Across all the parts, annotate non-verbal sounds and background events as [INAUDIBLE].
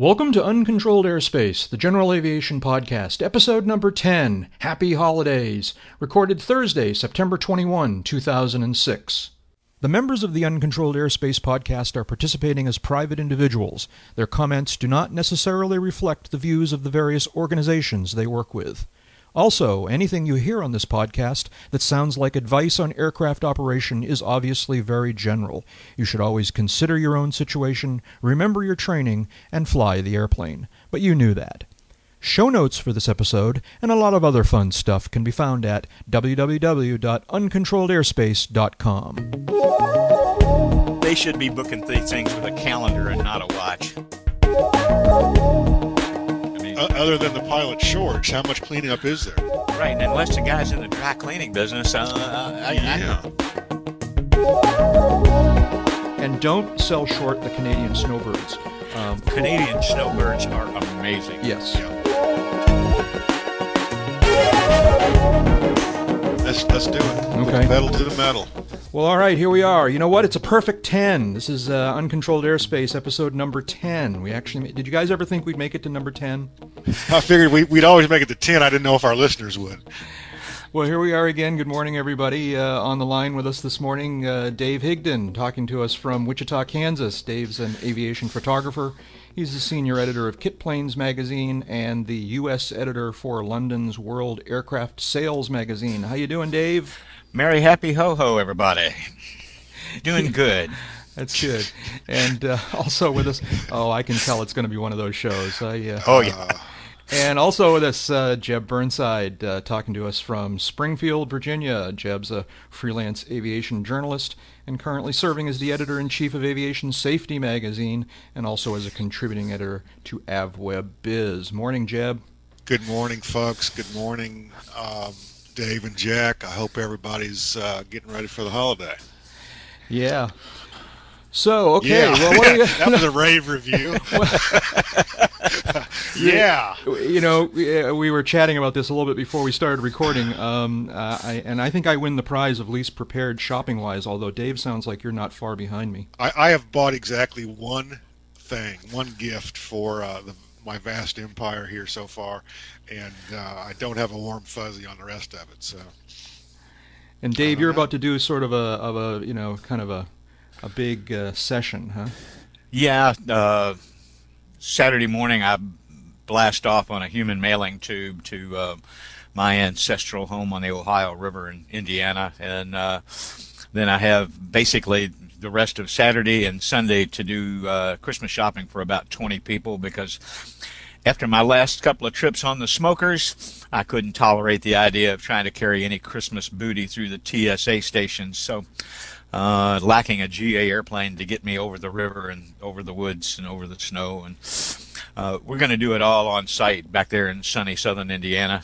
Welcome to Uncontrolled Airspace, the General Aviation Podcast, episode number 10, Happy Holidays, recorded Thursday, September 21, 2006. The members of the Uncontrolled Airspace podcast are participating as private individuals. Their comments do not necessarily reflect the views of the various organizations they work with. Also, anything you hear on this podcast that sounds like advice on aircraft operation is obviously very general. You should always consider your own situation, remember your training, and fly the airplane. But you knew that. Show notes for this episode and a lot of other fun stuff can be found at www.uncontrolledairspace.com. They should be booking things with a calendar and not a watch. I mean, Uh, other than the pilot shorts, how much cleaning up is there? right, and unless the guy's in the dry cleaning business, uh, I, I, And don't sell short the Canadian snowbirds. Um, Canadian snowbirds are amazing. yes. Let's let's do it. Okay. pedal to the metal. Well, all right, here we are. You know what? It's a perfect 10. This is uh, Uncontrolled Airspace, episode number 10. We actually, did you guys ever think we'd make it to number 10? I figured we, we'd always make it to ten. I didn't know if our listeners would. Well, here we are again. Good morning, everybody. Uh, on the line with us this morning, uh, Dave Higdon, talking to us from Wichita, Kansas. Dave's an aviation photographer. He's the senior editor of Kit Planes magazine and the U.S. editor for London's World Aircraft Sales magazine. How you doing, Dave? Merry happy ho ho, everybody. Doing [LAUGHS] good. That's good. And uh, [LAUGHS] also with us, oh, I can tell it's going to be one of those shows. I, uh, Oh yeah. And also with us, uh, Jeb Burnside, uh, talking to us from Springfield, Virginia. Jeb's a freelance aviation journalist and currently serving as the editor in chief of Aviation Safety magazine and also as a contributing editor to AvWeb Biz. Morning, Jeb. Good morning, folks. Good morning, um, Dave and Jack. I hope everybody's uh, getting ready for the holiday. Yeah. So, okay. yeah, Well, what are you, [LAUGHS] that was a rave review. [LAUGHS] [LAUGHS] yeah. you know, we, uh, were chatting about this a little bit before we started recording, um, uh, I, and I think I win the prize of least prepared shopping wise. Although Dave sounds like you're not far behind me. I, I have bought exactly one thing, one gift for uh, the, my vast empire here so far, and uh, I don't have a warm fuzzy on the rest of it. So And Dave, you're know. about to do sort of a of a you know kind of a a big uh, session, huh? Yeah. Uh, Saturday morning, I blast off on a human mailing tube to uh, my ancestral home on the Ohio River in Indiana, and uh, then I have basically the rest of Saturday and Sunday to do uh, Christmas shopping for about 20 people because after my last couple of trips on the smokers, I couldn't tolerate the idea of trying to carry any Christmas booty through the TSA stations. So, uh, lacking a GA airplane to get me over the river and over the woods and over the snow, and uh, we're going to do it all on site back there in sunny southern Indiana.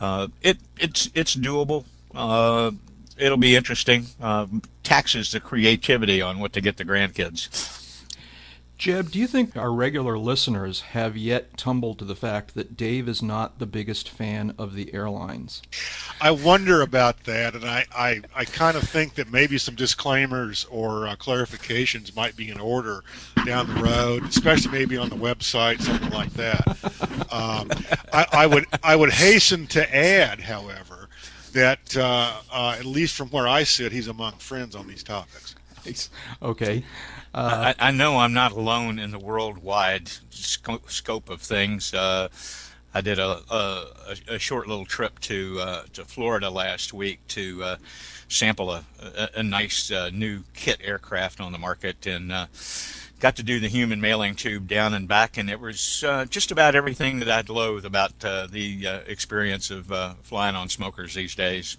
Uh, it it's it's doable. Uh, it'll be interesting. Uh, taxes the creativity on what to get the grandkids. Jeb, do you think our regular listeners have yet tumbled to the fact that Dave is not the biggest fan of the airlines? I wonder about that, and I, I, I kind of think that maybe some disclaimers or uh, clarifications might be in order down the road, especially maybe on the website, something like that. Um, I, I would I would hasten to add, however, that uh, uh, at least from where I sit, he's among friends on these topics. Okay. Uh, I, I know I'm not alone in the worldwide sco- scope of things. Uh, I did a, a, a short little trip to uh, to Florida last week to uh, sample a, a, a nice uh, new kit aircraft on the market and uh, got to do the human mailing tube down and back, and it was uh, just about everything that I'd loathe about uh, the uh, experience of uh, flying on smokers these days.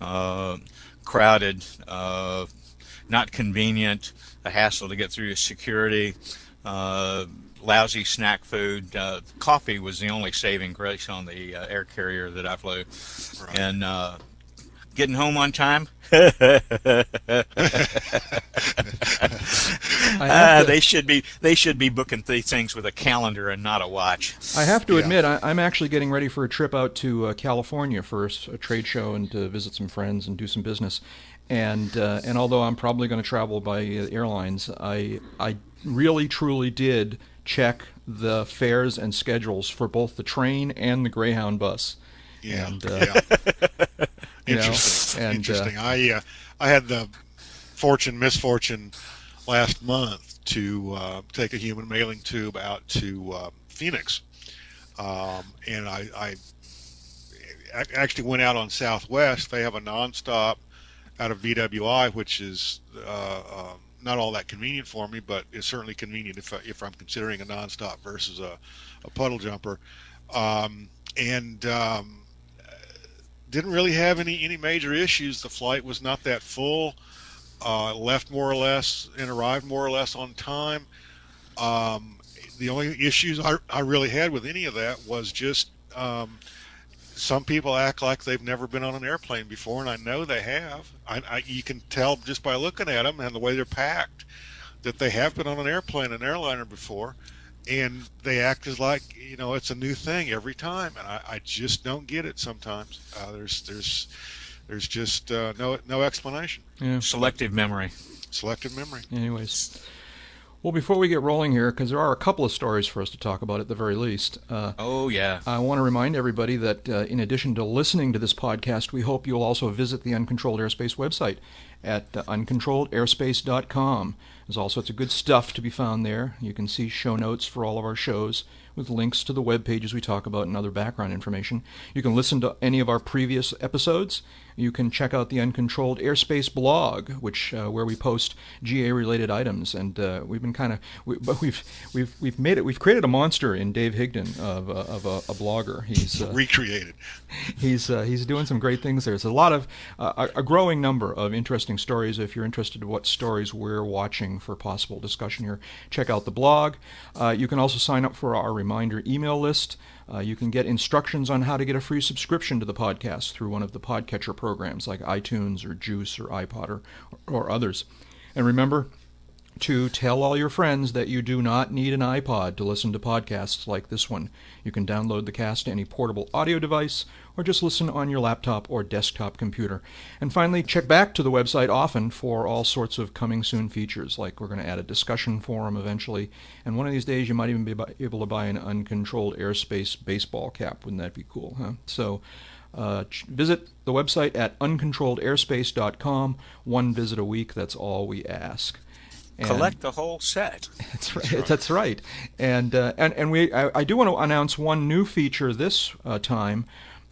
Uh, crowded, uh, not convenient, a hassle to get through security, uh, lousy snack food. Uh, coffee was the only saving grace on the uh, air carrier that I flew, Right. and uh, getting home on time. [LAUGHS] I Ah, to- they should be they should be booking these things with a calendar and not a watch. I have to Yeah. admit, I, I'm actually getting ready for a trip out to uh, California for a trade show and to visit some friends and do some business. And uh, and although I'm probably going to travel by uh, airlines, I I really truly did check the fares and schedules for both the train and the Greyhound bus. Yeah, And, uh, yeah. [LAUGHS] you know, interesting. and, uh, interesting. I uh, I had the fortune misfortune last month to uh, take a human mailing tube out to uh, Phoenix, um, and I, I actually went out on Southwest. They have a nonstop out of BWI, which is uh, uh, not all that convenient for me, but is certainly convenient if if I'm considering a nonstop versus a, a puddle jumper. Um, and um, didn't really have any any major issues. The flight was not that full. Uh, left more or less and arrived more or less on time. Um, the only issues I, I really had with any of that was just um, some people act like they've never been on an airplane before, and I know they have. I, I, you can tell just by looking at them and the way they're packed that they have been on an airplane, an airliner before, and they act as like you know it's a new thing every time, and I, I just don't get it sometimes. Uh, there's there's there's just uh, no no explanation. Yeah. Selective memory. Selective memory. Anyways. Well, before we get rolling here, because there are a couple of stories for us to talk about at the very least, uh, Oh yeah. I want to remind everybody that uh, in addition to listening to this podcast, we hope you'll also visit the Uncontrolled Airspace website at uh, uncontrolledairspace.com. There's all sorts of good stuff to be found there. You can see show notes for all of our shows with links to the web pages we talk about and other background information. You can listen to any of our previous episodes. You can check out the Uncontrolled Airspace blog, which uh, where we post GA-related items, and uh, we've been kind of, we, but we've we've we've made it. We've created a monster in Dave Higdon of, uh, of a, a blogger. He's uh, Recreated. he's uh, he's doing some great things there. There's a lot of uh, a growing number of interesting stories. If you're interested in what stories we're watching for possible discussion here, check out the blog. Uh, you can also sign up for our reminder email list. Uh, you can get instructions on how to get a free subscription to the podcast through one of the podcatcher programs like iTunes or Juice or iPod or, or others. And remember, to tell all your friends that you do not need an iPod to listen to podcasts like this one. You can download the cast to any portable audio device or just listen on your laptop or desktop computer. And finally, check back to the website often for all sorts of coming soon features, like we're going to add a discussion forum eventually, and one of these days you might even be able to buy an uncontrolled airspace baseball cap. Wouldn't that be cool, huh? So, uh, visit the website at uncontrolledairspace.com. One visit a week, that's all we ask. And- Collect the whole set. [LAUGHS] that's right. That's right. And uh, and and we I, I do want to announce one new feature this uh, time.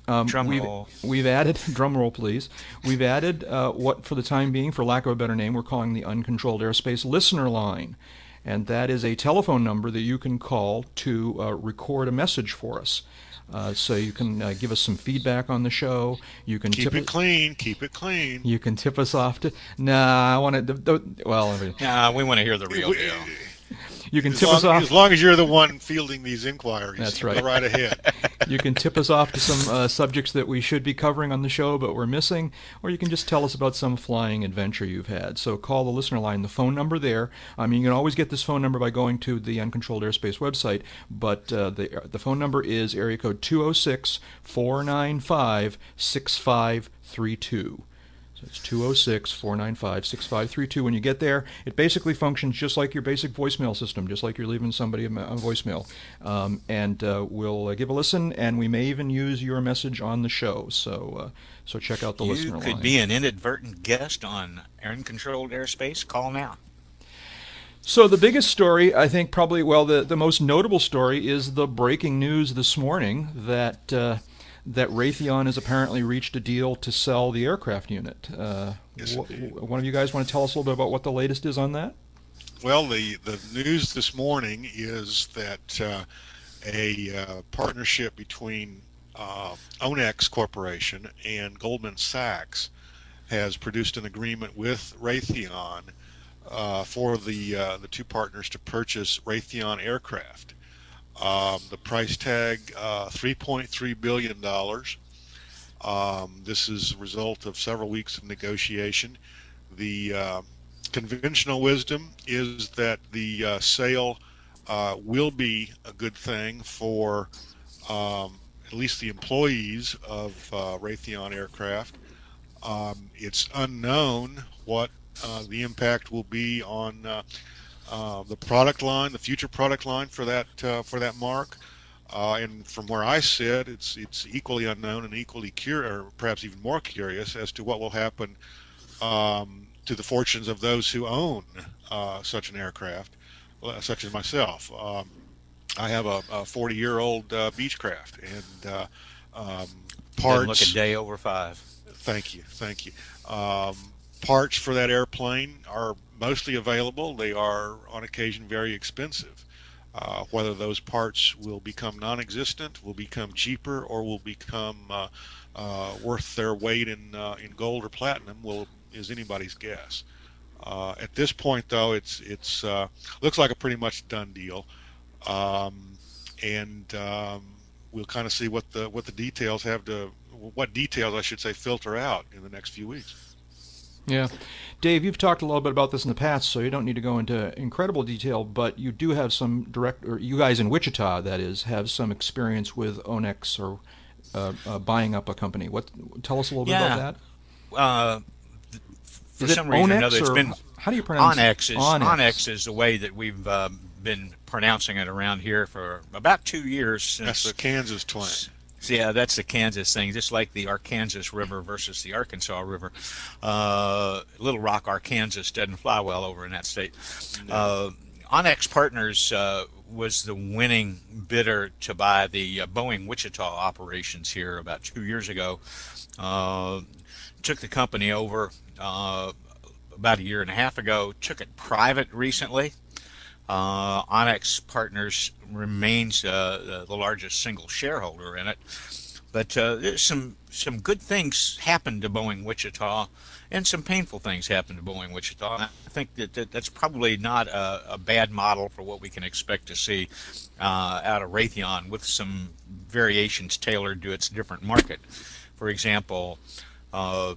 Um, Drum we've, roll. We've added [LAUGHS] drum roll, please. We've added uh, what, for the time being, for lack of a better name, we're calling the uncontrolled airspace listener line, and that is a telephone number that you can call to uh, record a message for us. Uh, so you can uh, give us some feedback on the show. You can Keep tip it clean. Keep it clean. You can tip us off to. Nah, I want to. The, the, well, I mean, Yeah, we want to hear the real deal. You can As tip long, us off. as long as you're the one fielding these inquiries, That's go right. right ahead. [LAUGHS] You can tip us off to some uh, subjects that we should be covering on the show, but we're missing, or you can just tell us about some flying adventure you've had. So call the listener line. The phone number there. I mean, you can always get this phone number by going to the Uncontrolled Airspace website, but uh, the the phone number is area code 206 495 6532. So it's 206 495 6532. When you get there, it basically functions just like your basic voicemail system, just like you're leaving somebody a, voicemail. Um, and uh, we'll uh, give a listen, and we may even use your message on the show. So uh, so check out the You listener could line. be an inadvertent guest on uncontrolled airspace. Call now. So the biggest story, I think, probably well, the the most notable story is the breaking news this morning that uh, that Raytheon has apparently reached a deal to sell the aircraft unit. Uh, Yes, wh- one of you guys want to tell us a little bit about what the latest is on that? Well, the, the news this morning is that uh, a uh, partnership between uh, Onex Corporation and Goldman Sachs has produced an agreement with Raytheon uh, for the uh, the two partners to purchase Raytheon aircraft. Um, the price tag uh, 3.3 billion dollars. Um, this is a result of several weeks of negotiation. The uh, conventional wisdom is that the uh, sale uh, will be a good thing for um, at least the employees of uh, Raytheon aircraft. Um, it's unknown what uh, the impact will be on uh, the product line, the future product line for that uh, for that mark. Uh, and from where I sit, it's it's equally unknown and equally curious, or perhaps even more curious, as to what will happen um, to the fortunes of those who own uh, such an aircraft, such as myself. Um, I have a, a 40-year-old uh, Beechcraft, and uh, um, parts. Look a day over five. Thank you, thank you. Um, parts for that airplane are mostly available. They are on occasion very expensive. Uh, whether those parts will become non-existent, will become cheaper, or will become uh, uh, worth their weight in uh, in gold or platinum, will is anybody's guess. Uh, at this point, though, it's it's uh, looks like a pretty much done deal, um, and um, we'll kind of see what the what the details have to what details I should say filter out in the next few weeks. Yeah. Dave, you've talked a little bit about this in the past, so you don't need to go into incredible detail, but you do have some direct, or you guys in Wichita, that is, have some experience with Onex or uh, uh, buying up a company. What? Tell us a little yeah. bit about that. Uh, for is some reason Onex or another, it's been how do you pronounce Onex it? is Onex is the way that we've uh, been pronouncing it around here for about two years. Since, That's the Kansas twang. So yeah, that's the Kansas thing, just like the Arkansas River versus the Arkansas River. Uh, Little Rock, Arkansas doesn't fly well over in that state. Uh, Onex Partners uh, was the winning bidder to buy the uh, Boeing Wichita operations here about two years ago. Uh, took the company over uh, about a year and a half ago, took it private recently. Uh, Onex Partners remains uh, the largest single shareholder in it, but uh, some some good things happened to Boeing Wichita, and some painful things happened to Boeing Wichita. And I think that, that that's probably not a, a, bad model for what we can expect to see uh, out of Raytheon, with some variations tailored to its different market. For example, uh,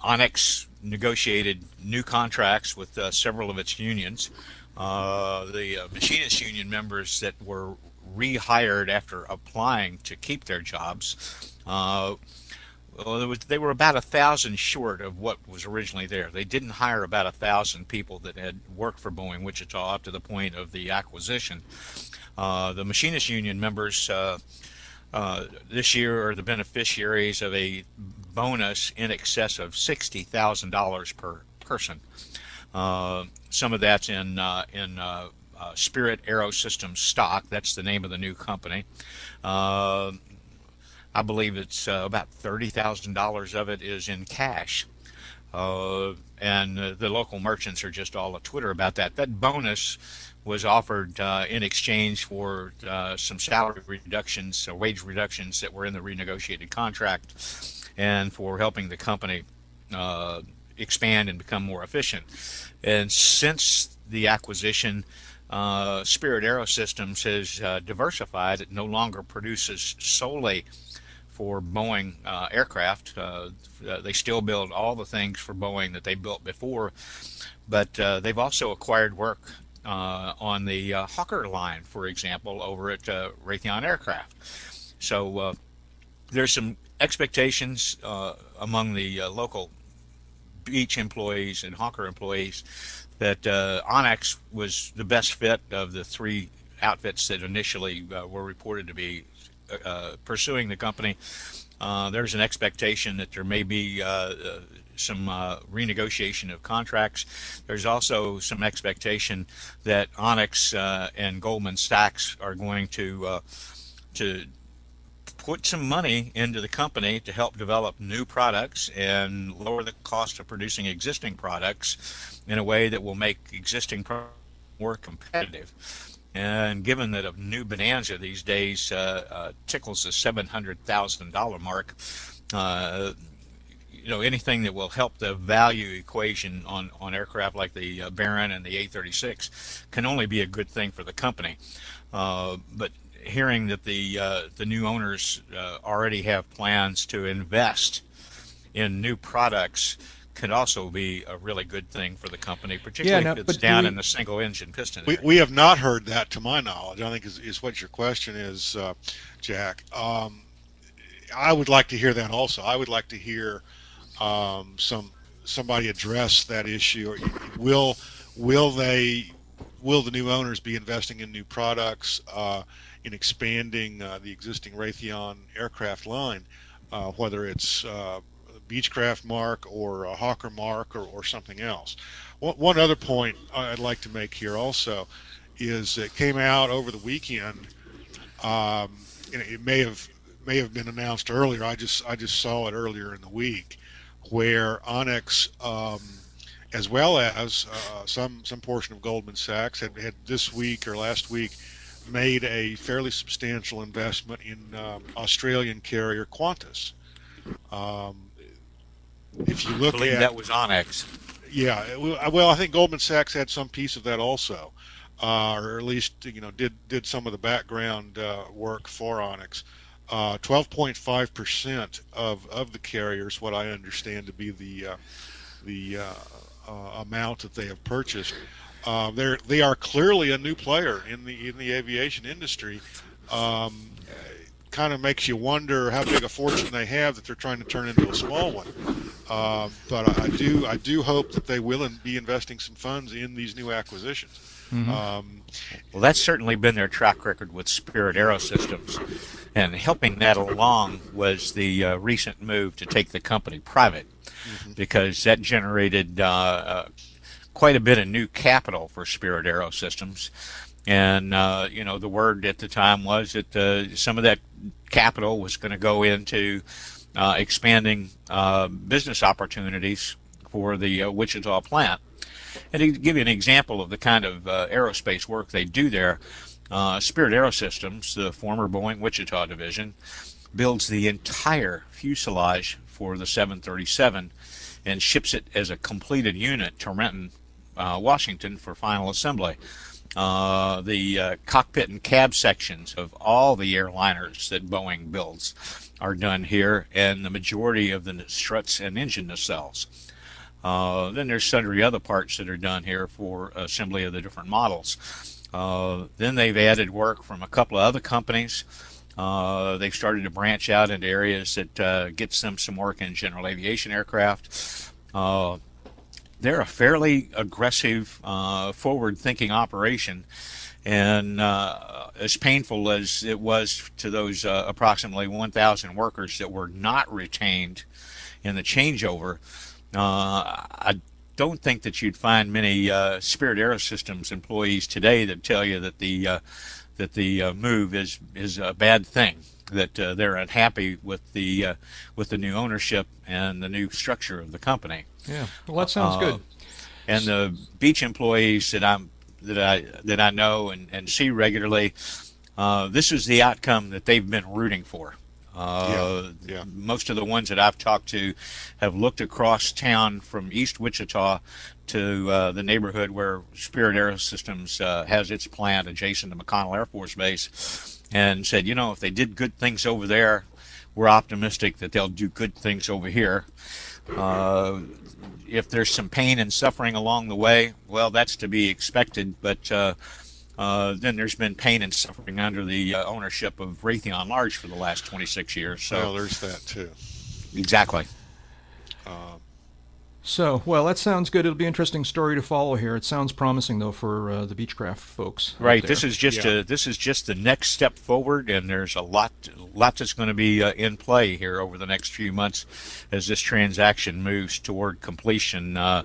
Onex negotiated new contracts with uh, several of its unions. Uh, the uh, machinist union members that were rehired after applying to keep their jobs. Uh, well, was, they were about a thousand short of what was originally there. They didn't hire about a thousand people that had worked for Boeing Wichita up to the point of the acquisition. Uh, the machinist union members uh, uh, this year are the beneficiaries of a bonus in excess of sixty thousand dollars per person. Uh, some of that's in uh, in uh, Spirit Aerosystems stock. That's the name of the new company. I believe it's about thirty thousand dollars of it is in cash. Uh, and uh, the local merchants are just all a Twitter about that. That bonus was offered uh, in exchange for some salary reductions, wage reductions that were in the renegotiated contract, and for helping the company expand and become more efficient. And since the acquisition, uh, Spirit Aerosystems has uh, diversified. It no longer produces solely for Boeing uh, aircraft. Uh, uh, they still build all the things for Boeing that they built before, but uh, they've also acquired work on the Hawker line, for example, over at Raytheon Aircraft. So there's some expectations among the local Beech employees and Hawker employees that uh, Onex was the best fit of the three outfits that initially uh, were reported to be uh, pursuing the company. Uh, there's an expectation that there may be uh, uh, some renegotiation of contracts. There's also some expectation that Onex and Goldman Sachs are going to to put some money into the company to help develop new products and lower the cost of producing existing products in a way that will make existing products more competitive. And given that a new Bonanza these days uh, uh, tickles the $700,000 mark, uh, you know anything that will help the value equation on, on aircraft like the uh, Baron and the A36 can only be a good thing for the company. Uh, but hearing that the uh, the new owners uh, already have plans to invest in new products could also be a really good thing for the company, particularly yeah, no, if it's down we, in the single engine piston. We, we have not heard that, to my knowledge. I think is, is what your question is, uh, Jack. Um, I would like to hear that also. I would like to hear um, some somebody address that issue. Or will will they will the new owners be investing in new products, uh, in expanding uh, the existing Raytheon aircraft line, uh, whether it's uh, Beechcraft Mark or a Hawker Mark or, or something else. One, one other point I'd like to make here also is it came out over the weekend. Um, it may have may have been announced earlier. I just I just saw it earlier in the week, where Onex, um, as well as uh, some some portion of Goldman Sachs, had, had this week or last week made a fairly substantial investment in um, Australian carrier Qantas. Um, if you look I believe at that was Onex. yeah, well, I think Goldman Sachs had some piece of that also, uh, or at least you know did did some of the background uh, work for Onex. Uh, 12.5% of, of the carriers, what I understand to be the uh, the uh, uh, amount that they have purchased, uh, they're they are clearly a new player in the in the aviation industry. Um, kind of makes you wonder how big a fortune they have that they're trying to turn into a small one. Uh, but I do I do hope that they will be investing some funds in these new acquisitions. Mm-hmm. Um, well, that's certainly been their track record with Spirit Aerosystems, and helping that along was the uh, recent move to take the company private, mm-hmm. because that generated uh, uh quite a bit of new capital for Spirit Aerosystems. And uh, you know, the word at the time was that uh, some of that capital was going to go into expanding business opportunities for the Wichita plant. And to give you an example of the kind of uh, aerospace work they do there, uh, Spirit Aerosystems, the former Boeing Wichita division, builds the entire fuselage for the 737 and ships it as a completed unit to Renton, uh, Washington for final assembly. Uh, the uh, cockpit and cab sections of all the airliners that Boeing builds are done here, and the majority of the struts and engine nacelles. Uh, then there's sundry other parts that are done here for assembly of the different models. Uh, then they've added work from a couple of other companies. Uh, they've started to branch out into areas that uh, gets them some work in general aviation aircraft. Uh, they're a fairly aggressive, uh, forward-thinking operation, and as painful as it was to those approximately 1,000 workers that were not retained in the changeover, uh, I don't think that you'd find many uh, Spirit Aerosystems employees today that tell you that the uh, that the uh, move is is a bad thing. That uh, they're unhappy with the uh, with the new ownership and the new structure of the company. Yeah, well, that sounds good. And the Beech employees that I'm that I that I know and, and see regularly, this is the outcome that they've been rooting for. Uh, yeah, yeah. Most of the ones that I've talked to have looked across town from East Wichita to uh, the neighborhood where Spirit Aerosystems uh, has its plant adjacent to McConnell Air Force Base and said, you know, if they did good things over there, we're optimistic that they'll do good things over here. Uh, if there's some pain and suffering along the way, well, that's to be expected, but uh, uh, then there's been pain and suffering under the uh, ownership of Raytheon Large for the last 26 years. So well, there's that too. Exactly. Uh, so, well, that sounds good. It'll be an interesting story to follow here. It sounds promising, though, for uh, the Beechcraft folks. Right. This is just yeah. a, this is just the next step forward, and there's a lot lot that's going to be uh, in play here over the next few months as this transaction moves toward completion uh,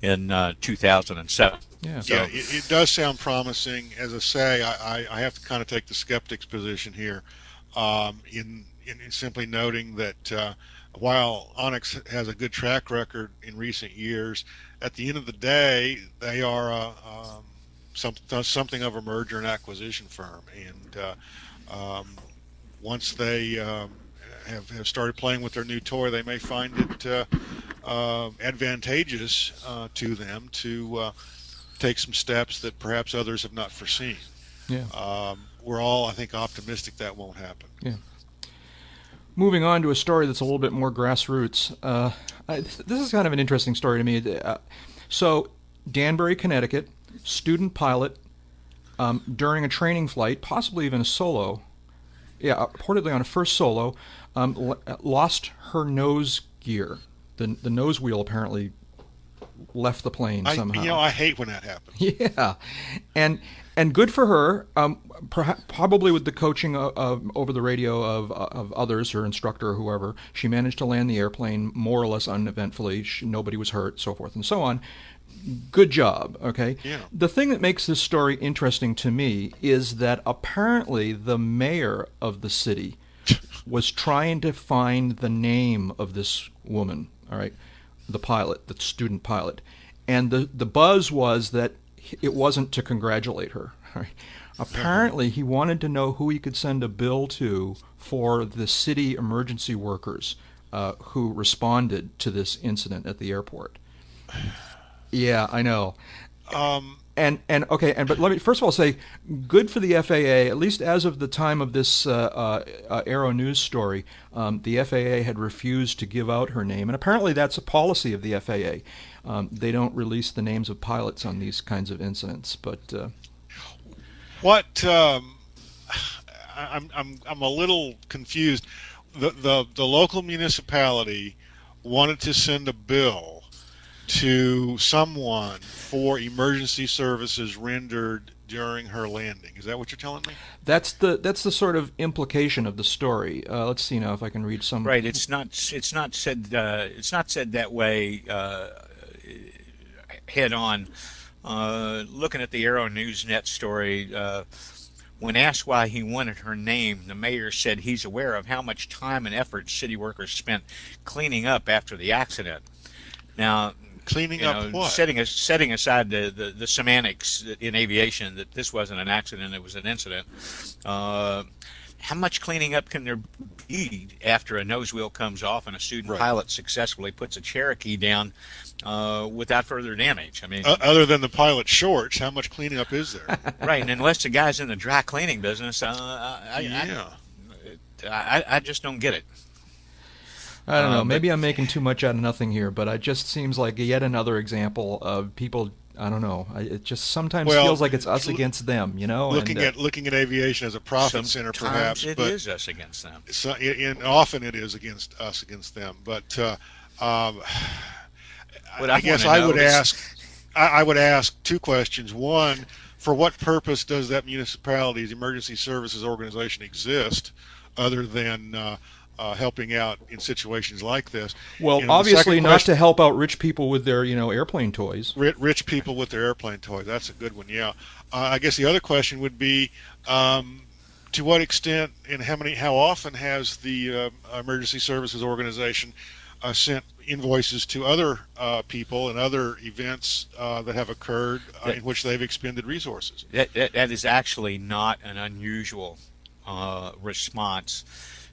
in 2007. Yeah, so. yeah it, it, does sound promising. As I say, I, I, have to kind of take the skeptic's position here um, in, in, in, simply noting that uh, while Onex has a good track record in recent years, at the end of the day, they are uh, um, some, something of a merger and acquisition firm. And uh, um, once they um, have, have started playing with their new toy, they may find it uh, uh, advantageous uh, to them to take some steps that perhaps others have not foreseen. Yeah. Um, we're all, I think, optimistic that won't happen. Yeah. Moving on to a story that's a little bit more grassroots. Uh, I, this is kind of an interesting story to me. Uh, so, Danbury, Connecticut, student pilot um, during a training flight, possibly even a solo, yeah, reportedly on a first solo, um, lost her nose gear. The, the nose wheel apparently left the plane I, somehow. you know, I hate when that happens. [LAUGHS] Yeah, and and good for her. Um, perhaps, probably with the coaching of, of, over the radio of of others, her instructor or whoever, she managed to land the airplane more or less uneventfully. She, nobody was hurt, so forth and so on. Good job. Okay. Yeah. The thing that makes this story interesting to me is that apparently the mayor of the city [LAUGHS] was trying to find the name of this woman. All right, the pilot, the student pilot, and the the buzz was that it wasn't to congratulate her. [LAUGHS] Apparently, he wanted to know who he could send a bill to for the city emergency workers uh, who responded to this incident at the airport. [SIGHS] Yeah, I know. Um, and and okay, and but let me first of all say, good for the FAA. At least as of the time of this uh, uh, uh, Aero-News story, um, the FAA had refused to give out her name, and apparently that's a policy of the FAA. Um, they don't release the names of pilots on these kinds of incidents. But uh, what um, [SIGHS] I'm I'm I'm a little confused. The the the local municipality wanted to send a bill to someone for emergency services rendered during her landing. Is that what you're telling me? That's the that's the sort of implication of the story. Uh, let's see now if I can read some. Right. It's not it's not said uh, it's not said that way uh, head on. Uh, looking at the Aero-News Net story. Uh, when asked why he wanted her name, the mayor said he's aware of how much time and effort city workers spent cleaning up after the accident. Now, Cleaning you up know, what? setting setting aside the, the, the semantics in aviation that this wasn't an accident, it was an incident. Uh, how much cleaning up can there be after a nose wheel comes off and a student Right. pilot successfully puts a Cherokee down uh, without further damage? I mean, O- other than the pilot shorts, how much cleaning up is there? [LAUGHS] right? And unless the guy's in the dry cleaning business, uh, I, yeah. I, I, I just don't get it. I don't know. But- Maybe I'm making too much out of nothing here, but it just seems like yet another example of people. I don't know. I, it just sometimes Well, feels like it's us l- against them. You know. looking and, uh, at looking at aviation as a profit center, perhaps, it but is us against them. so, and often it is against us against them. But uh, um, [SIGHS] What I, I guess I would is- ask I, I would ask two questions. One, for what purpose does that municipality's emergency services organization exist, other than uh, uh, helping out in situations like this? well, And obviously not question- to help out rich people with their you know airplane toys. ri- rich people with their airplane toys. That's a good one. Yeah. Uh, I guess the other question would be, um, to what extent and how many, how often has the uh, emergency services organization uh, sent invoices to other uh, people and other events uh, that have occurred uh, in which they've expended resources? That, that, that is actually not an unusual uh, response.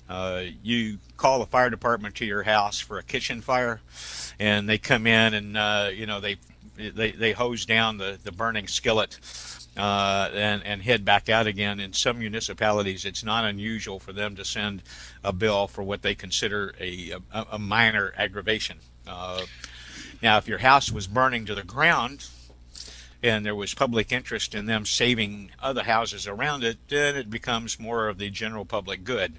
Uh, you call the fire department to your house for a kitchen fire, and they come in and uh, you know they they they hose down the, the burning skillet uh, and and head back out again. In some municipalities, it's not unusual for them to send a bill for what they consider a a, a minor aggravation. Uh, now, if your house was burning to the ground, and there was public interest in them saving other houses around it, then it becomes more of the general public good.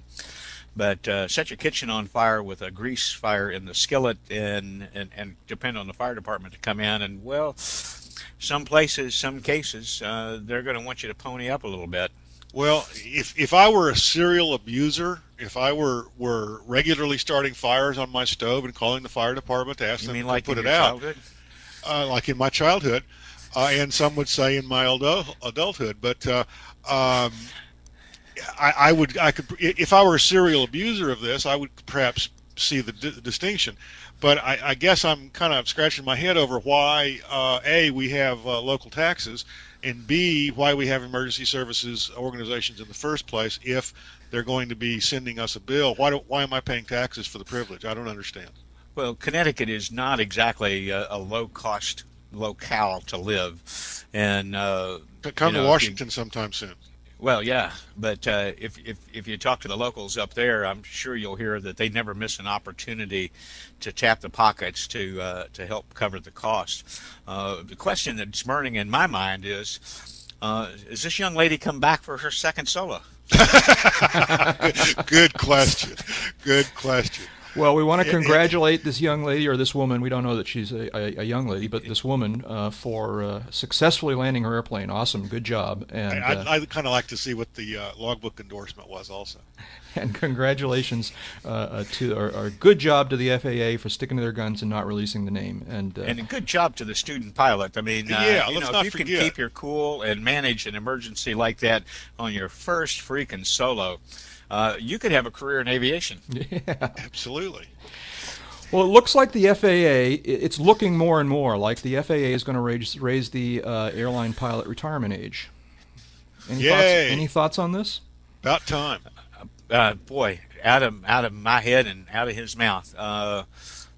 But uh, set your kitchen on fire with a grease fire in the skillet and, and, and depend on the fire department to come in. And, well, some places, some cases, uh, they're going to want you to pony up a little bit. Well, if if I were a serial abuser, if I were were regularly starting fires on my stove and calling the fire department to ask You them mean to like put it out, uh, like in my childhood, uh, and some would say in my adulthood. But uh, um, I, I would, I could, if I were a serial abuser of this, I would perhaps see the di- distinction. But I, I guess I'm kind of scratching my head over why uh, a we have uh, local taxes, and b why we have emergency services organizations in the first place if they're going to be sending us a bill. Why do, why am I paying taxes for the privilege? I don't understand. Well, Connecticut is not exactly a, a low cost locale to live. And, uh, Come You know, to if you- Washington sometime soon. Well, yeah, but uh, if, if if you talk to the locals up there, I'm sure you'll hear that they never miss an opportunity to tap the pockets to uh, to help cover the cost. Uh, the question that's burning in my mind is: uh, Is this young lady come back for her second solo? [LAUGHS] Good question. Good question. Well, we want to congratulate this young lady or this woman. We don't know that she's a, a, a young lady, but this woman uh, for uh, successfully landing her airplane. Awesome, good job. And I, uh, I'd, I'd kind of like to see what the uh, logbook endorsement was also. [LAUGHS] and congratulations uh, uh, to or, or good job to the FAA for sticking to their guns and not releasing the name. And uh, And a good job to the student pilot. I mean, uh, Yeah, you let's know, not if you forget. can keep your cool and manage an emergency like that on your first freaking solo, uh, you could have a career in aviation. [LAUGHS] Yeah, Absolutely. Well, it looks like the FAA, it's looking more and more like the FAA is going to raise raise the uh, airline pilot retirement age. Any thoughts? Any thoughts on this? About time. uh, boy, out of out of my head and out of his mouth. Uh,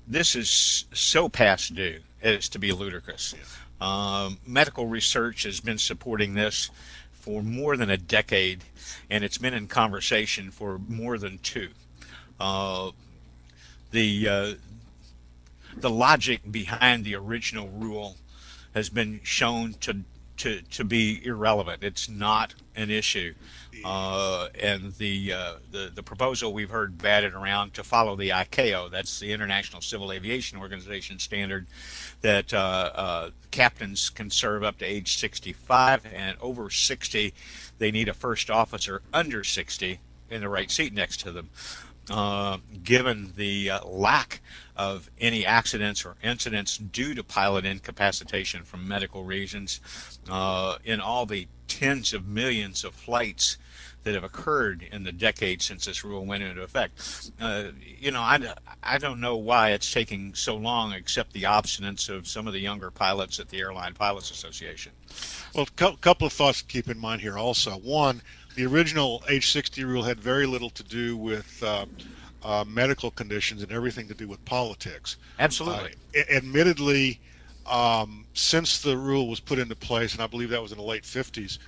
this is so past due as to be ludicrous. Um, medical research has been supporting this for more than a decade, and it's been in conversation for more than two. Uh, the uh, the logic behind the original rule has been shown to to to be irrelevant. It's not an issue, uh, and the, uh, the the proposal we've heard batted around to follow the ICAO, that's the International Civil Aviation Organization standard, that uh, uh, captains can serve up to age 65, and over 60, they need a first officer under 60 in the right seat next to them. Uh, given the uh, lack of any accidents or incidents due to pilot incapacitation from medical reasons, uh, in all the tens of millions of flights that have occurred in the decades since this rule went into effect. Uh, you know, I, I don't know why it's taking so long, except the obstinance of some of the younger pilots at the Airline Pilots Association. Well, a cou- couple of thoughts to keep in mind here also. One, the original age 60 rule had very little to do with uh, uh, medical conditions and everything to do with politics. Absolutely. Uh, a- admittedly, um, since the rule was put into place, and I believe that was in the late 50s, uh,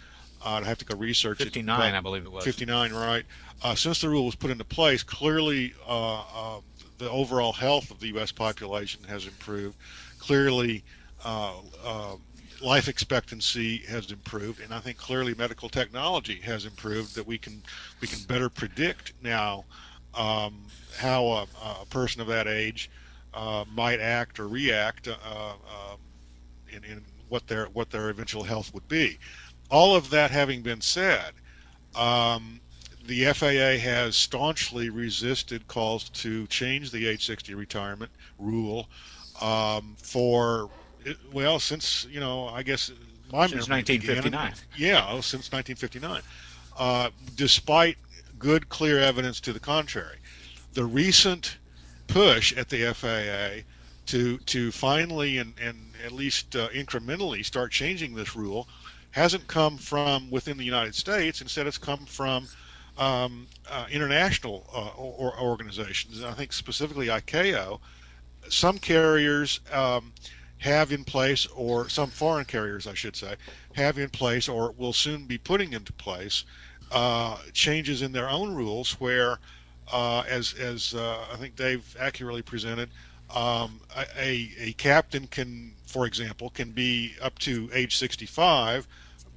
I'd have to go research it. 59, I believe it was. 59, right? Uh, since the rule was put into place, clearly uh, uh, the overall health of the U.S. population has improved. Clearly, uh, uh, life expectancy has improved, and I think clearly medical technology has improved. That we can we can better predict now um, how a, a person of that age uh, might act or react uh, uh, in, in what their what their eventual health would be. All of that having been said, um, the FAA has staunchly resisted calls to change the age 60 retirement rule um, for well since you know I guess my Since memory began- 1959. yeah, oh, since 1959. Uh, despite good, clear evidence to the contrary, the recent push at the FAA to to finally and, and at least uh, incrementally start changing this rule hasn't come from within the United States. Instead, it's come from um, uh, international uh, or, or organizations. I think specifically ICAO. Some carriers um, have in place, or some foreign carriers, I should say, have in place, or will soon be putting into place, uh, changes in their own rules where, uh, as as uh, I think Dave accurately presented, um, a, a captain can, for example, can be up to age 65,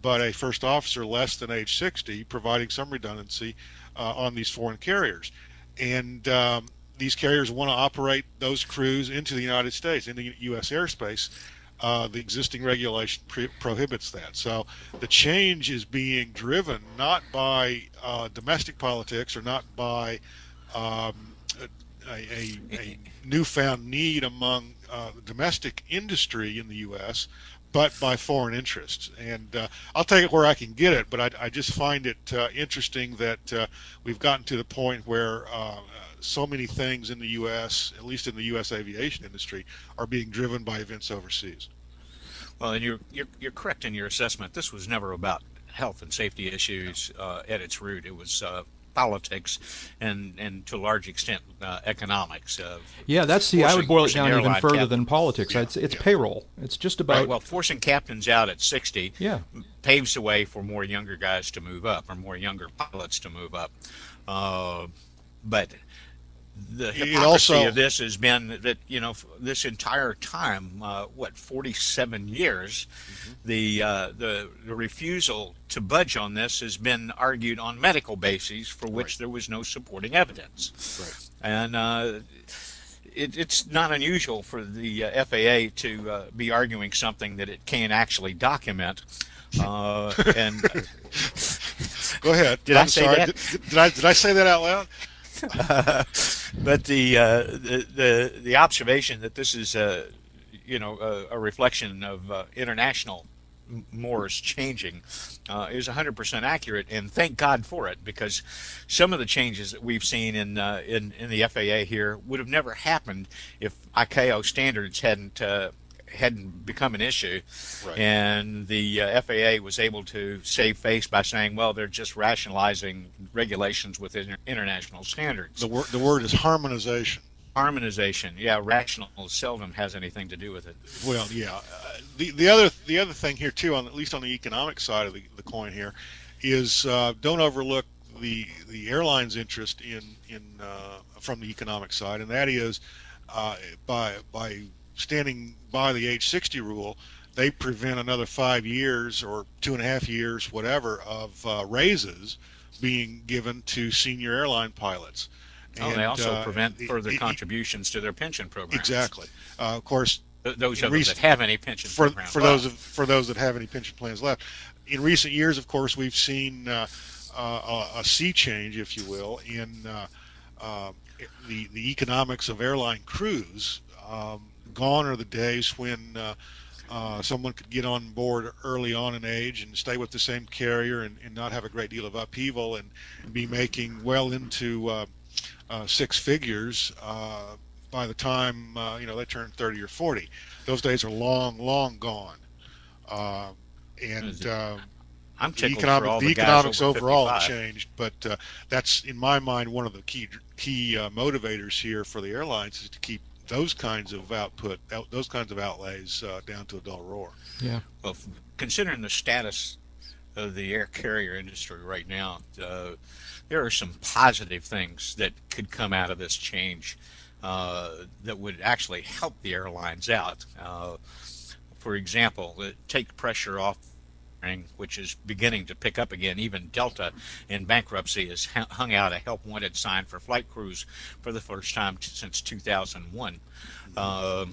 but a first officer less than age 60, providing some redundancy uh, on these foreign carriers. And um, these carriers want to operate those crews into the United States, into U.S. airspace. Uh, the existing regulation pre- prohibits that. So the change is being driven not by uh, domestic politics or not by um, a, a, a newfound need among uh, domestic industry in the U.S., but by foreign interests. And uh, I'll take it where I can get it, but I, I just find it uh, interesting that uh, we've gotten to the point where uh, so many things in the U.S., at least in the U.S. aviation industry, are being driven by events overseas. Well, and you're, you're you're correct in your assessment. This was never about health and safety issues uh, at its root. It was politics and and to a large extent uh, economics. Uh, Yeah, that's the. I would boil it down even further than politics. Yeah, It's it's yeah. payroll. It's just about. right, well, forcing captains out at 60 yeah. paves the way for more younger guys to move up or more younger pilots to move up. Uh, but the hypocrisy also, of this has been that you know this entire time, uh, what 47 years, mm-hmm. the, uh, the the refusal to budge on this has been argued on medical bases for which right. there was no supporting evidence, right. and. Uh, it, it's not unusual for the uh, FAA to uh, be arguing something that it can't actually document. Uh, [LAUGHS] and go ahead. Did I'm I say sorry. that? Did, did, I did I say that out loud? [LAUGHS] but the, uh, the, the the observation that this is a you know a, a reflection of uh, international mores changing uh, is 100% accurate, and thank God for it because some of the changes that we've seen in uh, in, in the FAA here would have never happened if ICAO standards hadn't uh, hadn't become an issue, right. and the uh, FAA was able to save face by saying, "Well, they're just rationalizing regulations with inter- international standards." The word the word is harmonization. Harmonization, yeah. Rational seldom has anything to do with it. Well, yeah. Uh, the the other the other thing here too, on at least on the economic side of the, the coin here, is uh, don't overlook the the airline's interest in in uh, from the economic side, and that is uh, by by standing by the age 60 rule, they prevent another five years or two and a half years, whatever, of uh, raises being given to senior airline pilots. Oh, and, they also uh, prevent further it, contributions to their pension program. Exactly. Uh, of course, Th- those of recent, that have any pension for, programs. For those of, for those that have any pension plans left. In recent years, of course, we've seen uh, uh, a, a sea change, if you will, in uh, uh, the the economics of airline crews. Um, gone are the days when uh, uh, someone could get on board early on in age and stay with the same carrier and, and not have a great deal of upheaval and, be making well into uh, uh six figures uh, by the time uh, you know they turn 30 or 40. Those days are long, long gone. and I'm the, economic, the, the economics overall have changed, but that's in my mind one of the key key motivators here for the airlines is to keep those kinds of output, those kinds of outlays uh, down to a dull roar. Yeah. Well, considering the status of the air carrier industry right now, uh, there are some positive things that could come out of this change uh, that would actually help the airlines out. Uh, for example, take pressure off which is beginning to pick up again. Even Delta, in bankruptcy, has hung out a help wanted sign for flight crews for the first time since 2001. Uh,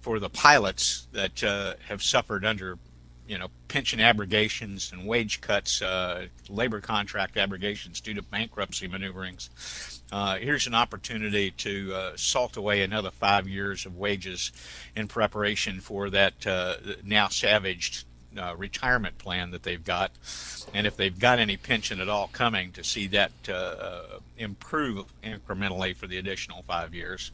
for the pilots that uh, have suffered under you know pension abrogations and wage cuts, uh, labor contract abrogations due to bankruptcy maneuverings. Uh, here's an opportunity to uh, salt away another five years of wages in preparation for that uh, now savaged uh, retirement plan that they've got, and if they've got any pension at all coming, to see that uh, uh, improve incrementally for the additional five years.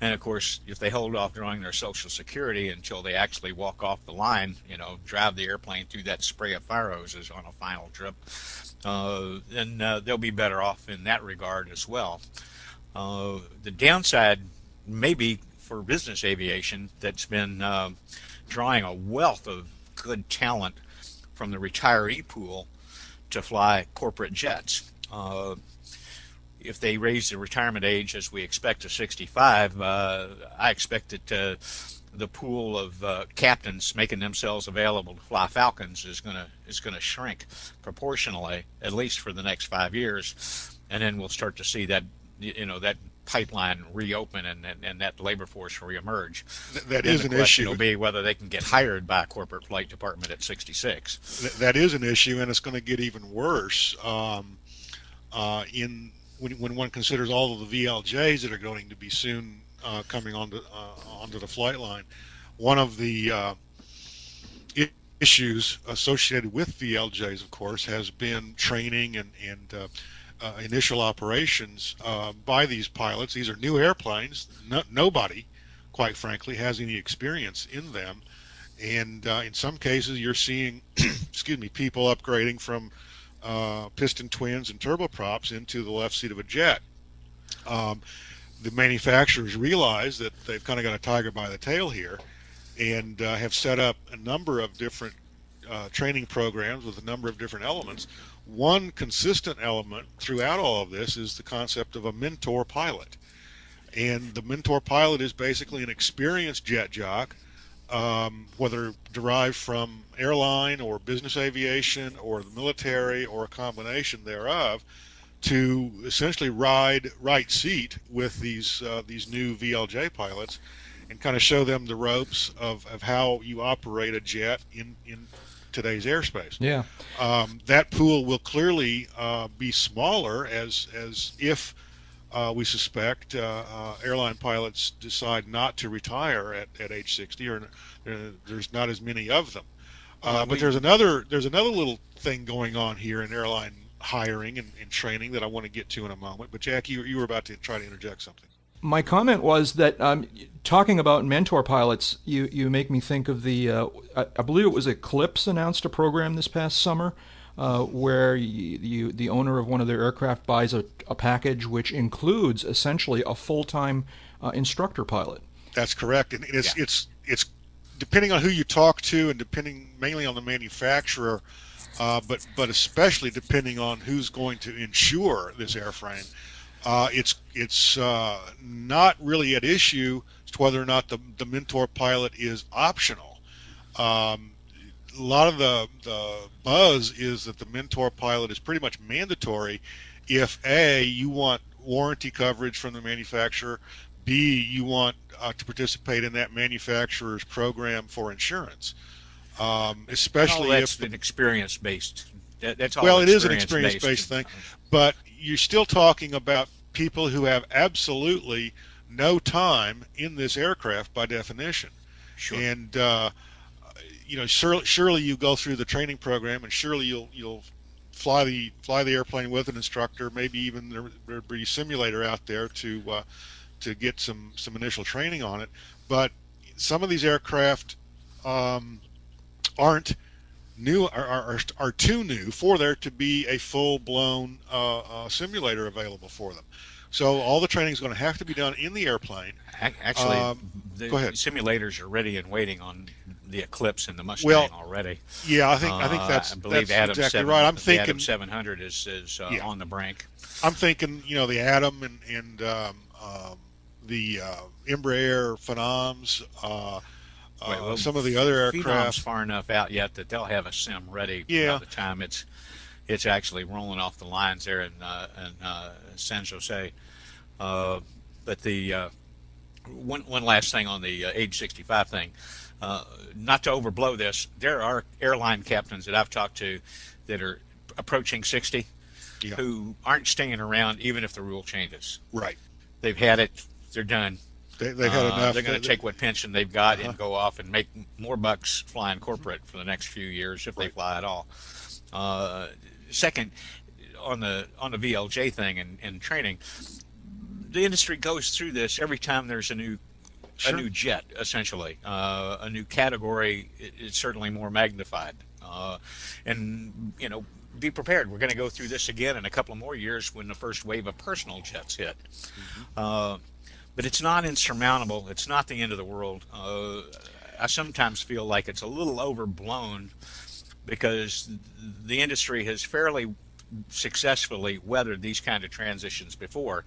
And of course, if they hold off drawing their Social Security until they actually walk off the line, you know, drive the airplane through that spray of fire hoses on a final trip, uh, then uh, they'll be better off in that regard as well. Uh, the downside, maybe for business aviation, that's been drawing a wealth of good talent from the retiree pool to fly corporate jets. Uh, if they raise the retirement age as we expect to 65, uh, I expect that uh, the pool of uh, captains making themselves available to fly Falcons is going to is going to shrink proportionally, at least for the next five years, and then we'll start to see that you know that pipeline reopen and, and, and that labor force reemerge. Th- that is an issue. Will be whether they can get hired by a corporate flight department at 66. Th- that is an issue, and it's going to get even worse um, uh, in when, when one considers all of the VLJs that are going to be soon uh, coming onto uh, onto the flight line. One of the uh, issues associated with VLJs, of course, has been training and and uh, initial operations uh, by these pilots. These are new airplanes. No, nobody, quite frankly, has any experience in them. And uh, in some cases, you're seeing, [CLEARS THROAT] excuse me, people upgrading from uh, piston twins and turboprops into the left seat of a jet. Um, the manufacturers realize that they've kind of got a tiger by the tail here and uh, have set up a number of different uh, training programs with a number of different elements one consistent element throughout all of this is the concept of a mentor pilot. And the mentor pilot is basically an experienced jet jock, um, whether derived from airline or business aviation or the military or a combination thereof, to essentially ride right seat with these uh, these new VLJ pilots and kind of show them the ropes of, of how you operate a jet in, in today's airspace. Yeah. Um, that pool will clearly uh, be smaller as as if uh, we suspect uh, uh airline pilots decide not to retire at, at age 60, or uh, there's not as many of them. Uh, but there's another there's another little thing going on here in airline hiring and, and training that I want to get to in a moment. But Jack, you, you were about to try to interject something. My comment was that um, talking about mentor pilots, you, you make me think of the, uh, I, I, believe it was Eclipse announced a program this past summer uh, where you, you, the owner of one of their aircraft buys a, a package which includes essentially a full time uh, instructor pilot. That's correct. And it's, yeah. it's, it's depending on who you talk to and depending mainly on the manufacturer uh, but but especially depending on who's going to insure this airframe, uh, it's it's uh, not really at issue as to whether or not the, the mentor pilot is optional. Um, a lot of the, the buzz is that the mentor pilot is pretty much mandatory if a you want warranty coverage from the manufacturer, b you want uh, to participate in that manufacturer's program for insurance. Um, especially that's if an experience based. That, that's all. Well, it is an experience based thing, but you're still talking about people who have absolutely no time in this aircraft by definition. Sure. And uh, you know, surely, surely you go through the training program, and surely you'll you'll fly the fly the airplane with an instructor. Maybe even there be a simulator out there to uh, to get some some initial training on it. But some of these aircraft um, aren't new are, are, are too new for there to be a full blown uh, uh, simulator available for them. So all the training is going to have to be done in the airplane. Actually, um, the simulators are ready and waiting on the Eclipse and the Mustang well, already. Yeah, I think I think uh, that's, uh, I believe that's Adam exactly 7, right. I'm thinking Adam 700 is is uh, yeah. on the brink. I'm thinking, you know, the Atom and and um, um, the uh, Embraer Phenoms. Uh, Wait, uh, well, some of the other aircraft far enough out yet that they'll have a sim ready yeah. by the time it's it's actually rolling off the lines there in uh, in uh, San Jose. Uh, but the uh, one one last thing on the uh, age 65 thing, not to overblow this, there are airline captains that I've talked to that are approaching 60 yeah. who aren't staying around even if the rule changes. Right. They've had it. They're done. They, they've had uh, enough. They're going to take what pension they've got uh-huh. and go off and make more bucks flying corporate for the next few years if right. they fly at all. Uh, second, on the on the VLJ thing and, and training, the industry goes through this every time there's a new sure. a new jet, essentially. Uh, a new category is certainly more magnified. Uh, and, you know, be prepared. We're going to go through this again in a couple of more years when the first wave of personal jets hit. Mm-hmm. Uh, but it's not insurmountable. It's not the end of the world. Uh, I sometimes feel like it's a little overblown because the industry has fairly successfully weathered these kind of transitions before.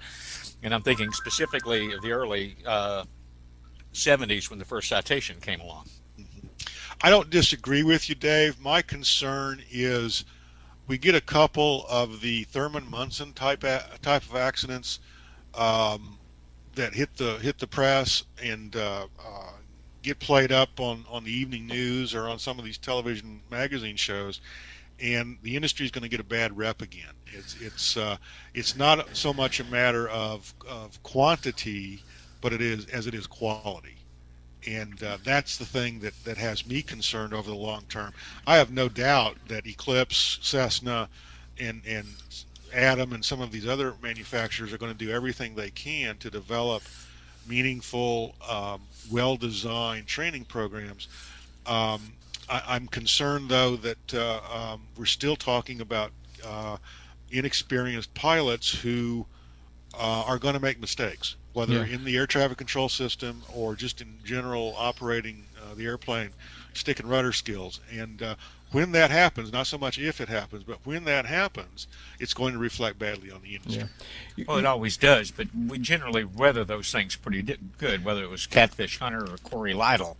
And I'm thinking specifically of the early uh, 70s when the first citation came along. I don't disagree with you, Dave. My concern is we get a couple of the Thurman Munson type type of accidents um, that hit the hit the press and uh, uh, get played up on on the evening news or on some of these television magazine shows, and the industry is going to get a bad rep again. It's it's uh, it's not so much a matter of of quantity, but it is as it is quality. And uh, that's the thing that, that has me concerned over the long term. I have no doubt that Eclipse, Cessna, and and Atom and some of these other manufacturers are going to do everything they can to develop meaningful, um, well-designed training programs. Um, I, am concerned, though, that uh, um, we're still talking about uh, inexperienced pilots who uh, are going to make mistakes. whether Yeah. in the air traffic control system or just in general operating uh, the airplane, stick and rudder skills. And uh, when that happens, not so much if it happens, but when that happens, it's going to reflect badly on the industry. You- Well, it always does, but we generally weather those things pretty good. Whether it was Catfish Hunter or Corey Lytle,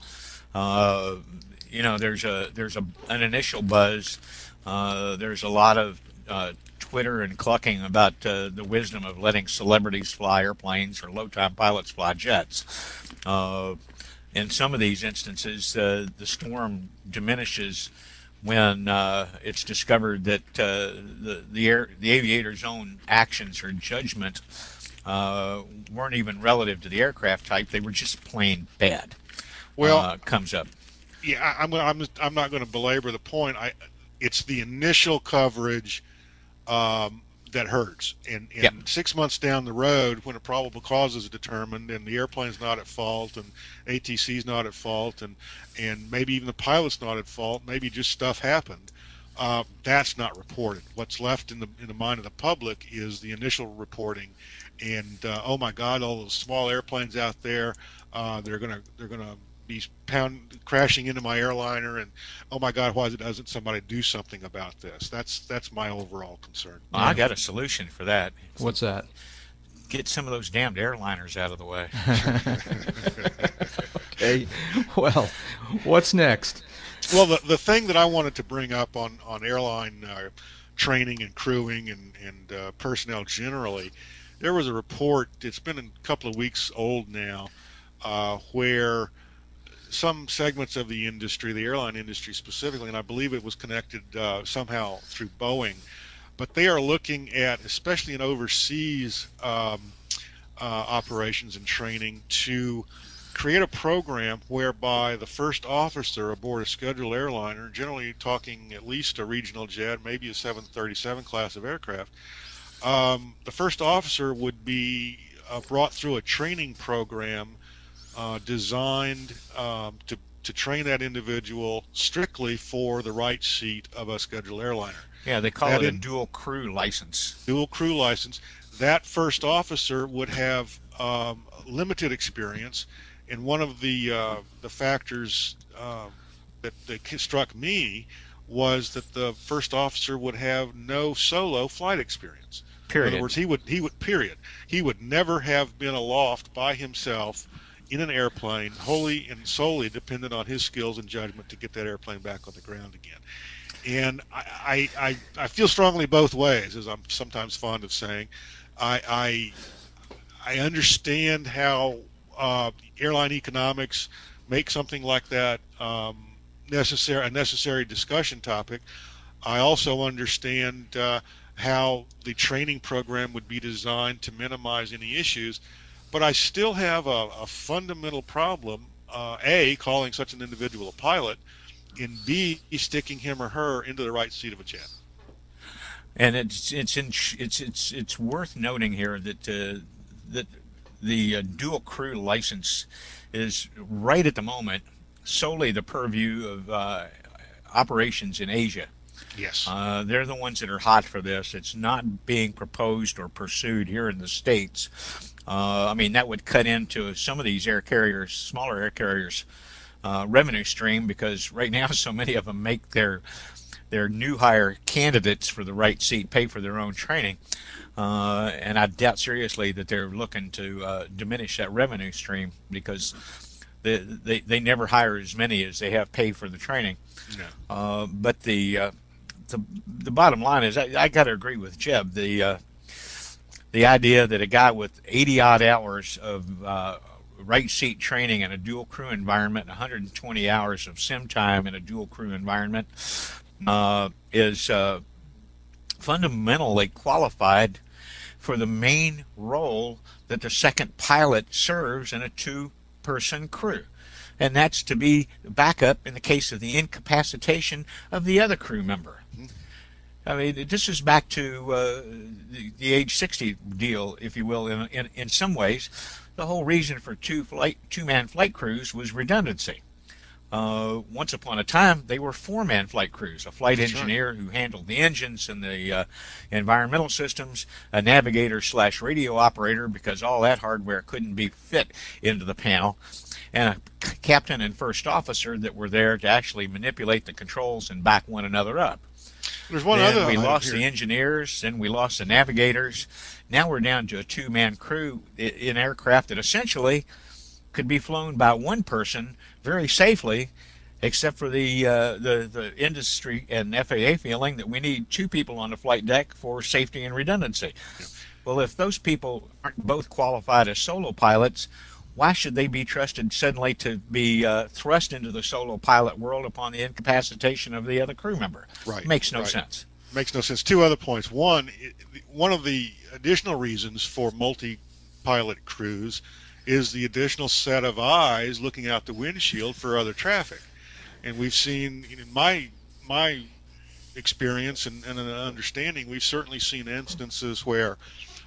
uh, you know, there's a there's a an initial buzz. Uh, there's a lot of uh, Twitter and clucking about uh, the wisdom of letting celebrities fly airplanes or low-time pilots fly jets. Uh, in some of these instances, uh, the storm diminishes when uh, it's discovered that uh, the the, air, the aviator's own actions or judgment uh, weren't even relative to the aircraft type; they were just plain bad. Well, uh, comes up. yeah, I'm I'm I'm not going to belabor the point. I it's the initial coverage um, that hurts, and, and Yep. six months down the road, when a probable cause is determined, and the airplane's not at fault, and ATC's not at fault, and and maybe even the pilot's not at fault, maybe just stuff happened. Uh, that's not reported. What's left in the in the mind of the public is the initial reporting, and uh, oh my God, all those small airplanes out there, uh, they're gonna they're gonna be pound crashing into my airliner, and oh my God, why doesn't somebody do something about this? That's that's my overall concern. Well, I got a solution for that. What's that? Get some of those damned airliners out of the way. [LAUGHS] Okay. Well, what's next? Well, the the thing that I wanted to bring up on on airline uh, training and crewing and and uh, personnel generally, there was a report. It's been a couple of weeks old now, uh, where some segments of the industry, the airline industry specifically, and I believe it was connected uh, somehow through Boeing, but they are looking at, especially in overseas um, uh, operations and training, to create a program whereby the first officer aboard a scheduled airliner, generally talking at least a regional jet, maybe a 737 class of aircraft, um, the first officer would be uh, brought through a training program uh, designed um, to to train that individual strictly for the right seat of a scheduled airliner. Yeah, they call That it a in- dual crew license. Dual crew license. That first officer would have um, limited experience, and one of the uh, the factors uh, that, that struck me was that the first officer would have no solo flight experience. Period. In other words, he would he would period. He would never have been aloft by himself in an airplane, wholly and solely dependent on his skills and judgment to get that airplane back on the ground again. And I I, I, feel strongly both ways, as I'm sometimes fond of saying. I I, I understand how uh, airline economics make something like that um, necessary a necessary discussion topic. I also understand uh, how the training program would be designed to minimize any issues, but I still have a, a fundamental problem. Uh, a, calling such an individual a pilot, and B, sticking him or her into the right seat of a jet. And it's it's in, it's it's it's worth noting here that uh, that the uh, dual crew license is right at the moment solely the purview of uh, operations in Asia. Yes. Uh, they're the ones that are hot for this. It's not being proposed or pursued here in the states. Uh, I mean, that would cut into some of these air carriers, smaller air carriers, uh, revenue stream because right now [LAUGHS] so many of them make their their new hire candidates for the right seat pay for their own training. Uh, and I doubt seriously that they're looking to uh, diminish that revenue stream because they, they they never hire as many as they have paid for the training. No. Uh, but the uh, the the bottom line is, I, I got to agree with Jeb. The uh, the idea that a guy with 80 odd hours of uh, right seat training in a dual crew environment, 120 hours of sim time in a dual crew environment, uh, is uh, fundamentally qualified for the main role that the second pilot serves in a two person crew. And that's to be backup in the case of the incapacitation of the other crew member. I mean, this is back to uh, the, the age 60 deal, if you will, in, in, in some ways. The whole reason for two flight, two man flight crews was redundancy. uh, once upon a time, they were four-man flight crews: a flight That's engineer right. who handled the engines and the uh, environmental systems, a navigator slash radio operator because all that hardware couldn't be fit into the panel, and a captain and first officer that were there to actually manipulate the controls and back one another up. There's one then other. We lost the engineers, then we lost the navigators. Now we're down to a two-man crew in aircraft that essentially could be flown by one person very safely, except for the uh, the the industry and FAA feeling that we need two people on the flight deck for safety and redundancy. Yeah. Well, if those people aren't both qualified as solo pilots, why should they be trusted suddenly to be uh, thrust into the solo pilot world upon the incapacitation of the other crew member? Right. Makes no right. sense. Makes no sense. Two other points. One, one of the additional reasons for multi-pilot crews is the additional set of eyes looking out the windshield for other traffic. And we've seen, in my my experience and, and an understanding, we've certainly seen instances where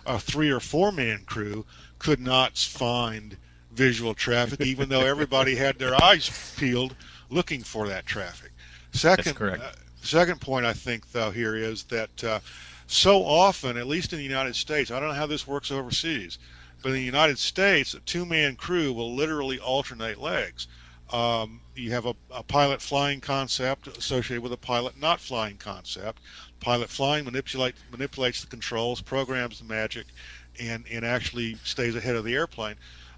a three or four man crew could not find visual traffic, even though everybody had their eyes peeled looking for that traffic. Second, uh, second point I think though here is that uh, so often, at least in the United States, I don't know how this works overseas, but in the United States, a two-man crew will literally alternate legs. Um, you have a, a, pilot flying concept associated with a pilot not flying concept. Pilot flying manipulate, manipulates the controls, programs the magic, and, and actually stays ahead of the airplane.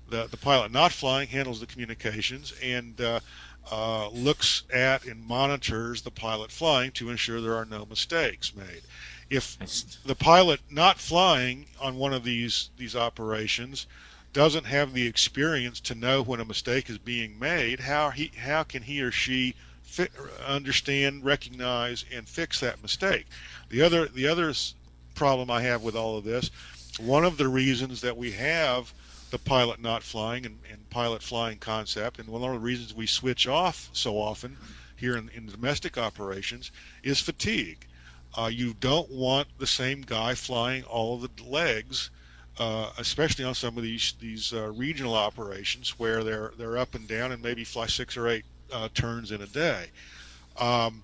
The, the pilot not flying handles the communications and uh, uh, looks at and monitors the pilot flying to ensure there are no mistakes made if the pilot not flying on one of these these operations doesn't have the experience to know when a mistake is being made, how he how can he or she fi- understand, recognize, and fix that mistake? The other the other problem I have with all of this, one of the reasons that we have the pilot not flying and, and pilot flying concept, and one of the reasons we switch off so often here in, in domestic operations is fatigue uh, you don't want the same guy flying all of the legs, uh, especially on some of these these uh, regional operations where they're they're up and down and maybe fly six or eight uh, turns in a day. Um,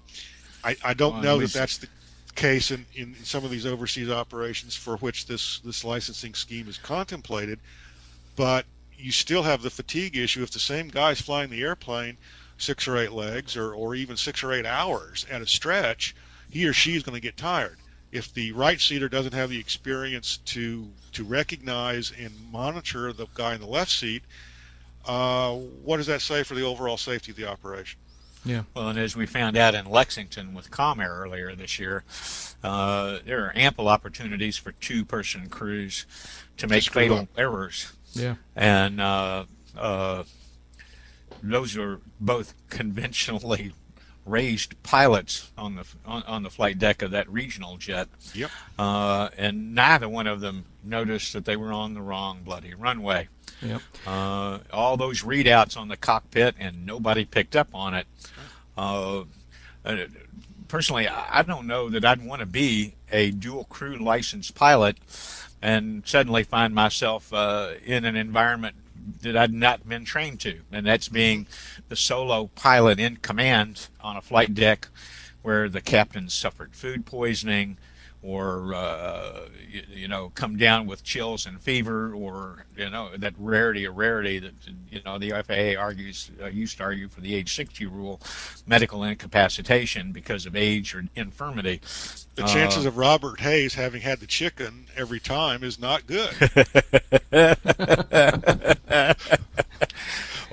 I, I don't well, know that that's the case in, in some of these overseas operations for which this this licensing scheme is contemplated, but you still have the fatigue issue if the same guy's flying the airplane six or eight legs or, or even six or eight hours at a stretch he or she is going to get tired. If the right seater doesn't have the experience to to recognize and monitor the guy in the left seat, uh, what does that say for the overall safety of the operation? Yeah. Well, and as we found out in Lexington with Comair earlier this year, uh, there are ample opportunities for two-person crews to make fatal up. errors. Yeah. And uh, uh, those are both conventionally raised pilots on the on, on, the flight deck of that regional jet. Yep. Uh, and neither one of them noticed that they were on the wrong bloody runway. Yep. Uh, all those readouts on the cockpit, and nobody picked up on it. Uh, uh personally, I don't know that I'd want to be a dual crew licensed pilot and suddenly find myself uh, in an environment that I'd not been trained to, and that's being the solo pilot in command on a flight deck where the captain suffered food poisoning or uh, you, you, know come down with chills and fever or you know that rarity of rarity that you know the FAA argues uh, used to argue for the age 60 rule medical incapacitation because of age or infirmity. The chances uh, of Robert Hayes having had the chicken every time is not good [LAUGHS]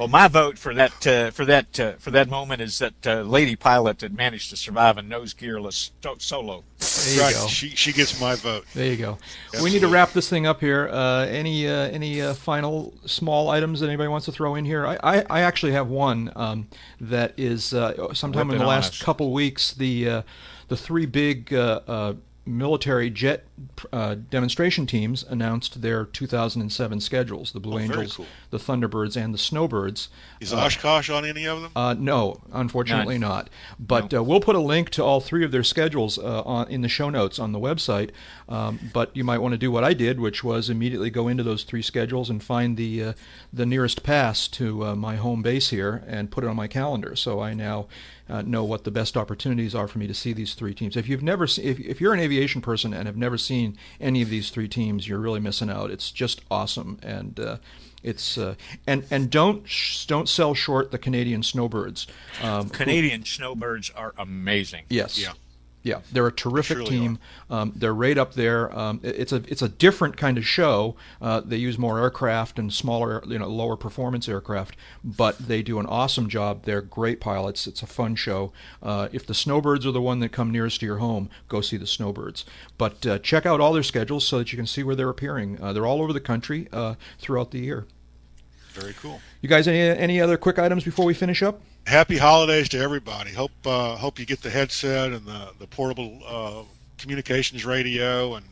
Well, my vote for that uh, for that uh, for that moment is that uh, lady pilot that managed to survive a nose gearless solo. There you right. go. She she gets my vote. There you go. Absolutely. We need to wrap this thing up here. Uh, any uh, any uh, final small items that anybody wants to throw in here? I I, I actually have one um, that is sometime Whip in the last us. couple weeks the the three big military jet uh, demonstration teams announced their 2007 schedules. The Blue Oh, Angels, cool. the Thunderbirds, and the Snowbirds. Is Oshkosh on any of them? Uh, no, unfortunately not. But uh, we'll put a link to all three of their schedules uh, on, in the show notes on the website. Um, but you might want to do what I did, which was immediately go into those three schedules and find the uh, the nearest pass to uh, my home base here and put it on my calendar. So I now uh, know what the best opportunities are for me to see these three teams. If you've never, se- if, if you're an aviation person and have never seen any of these three teams, you're really missing out. It's just awesome and. Uh, it's uh, and and don't sh- don't sell short the Canadian snowbirds. Um, who- Canadian snowbirds are amazing. yes. Yeah. Yeah, they're a terrific Surely team. Um, they're right up there. Um, it- it's a it's a different kind of show. Uh, they use more aircraft and smaller, you know, lower performance aircraft, but they do an awesome job. They're great pilots. It's a fun show. Uh, if the Snowbirds are the one that come nearest to your home, go see the Snowbirds. But uh, check out all their schedules so that you can see where they're appearing. Uh, they're all over the country uh, throughout the year. Very cool. You guys, any any other quick items before we finish up? Happy holidays to everybody. Hope uh, hope you get the headset and the the portable uh, communications radio and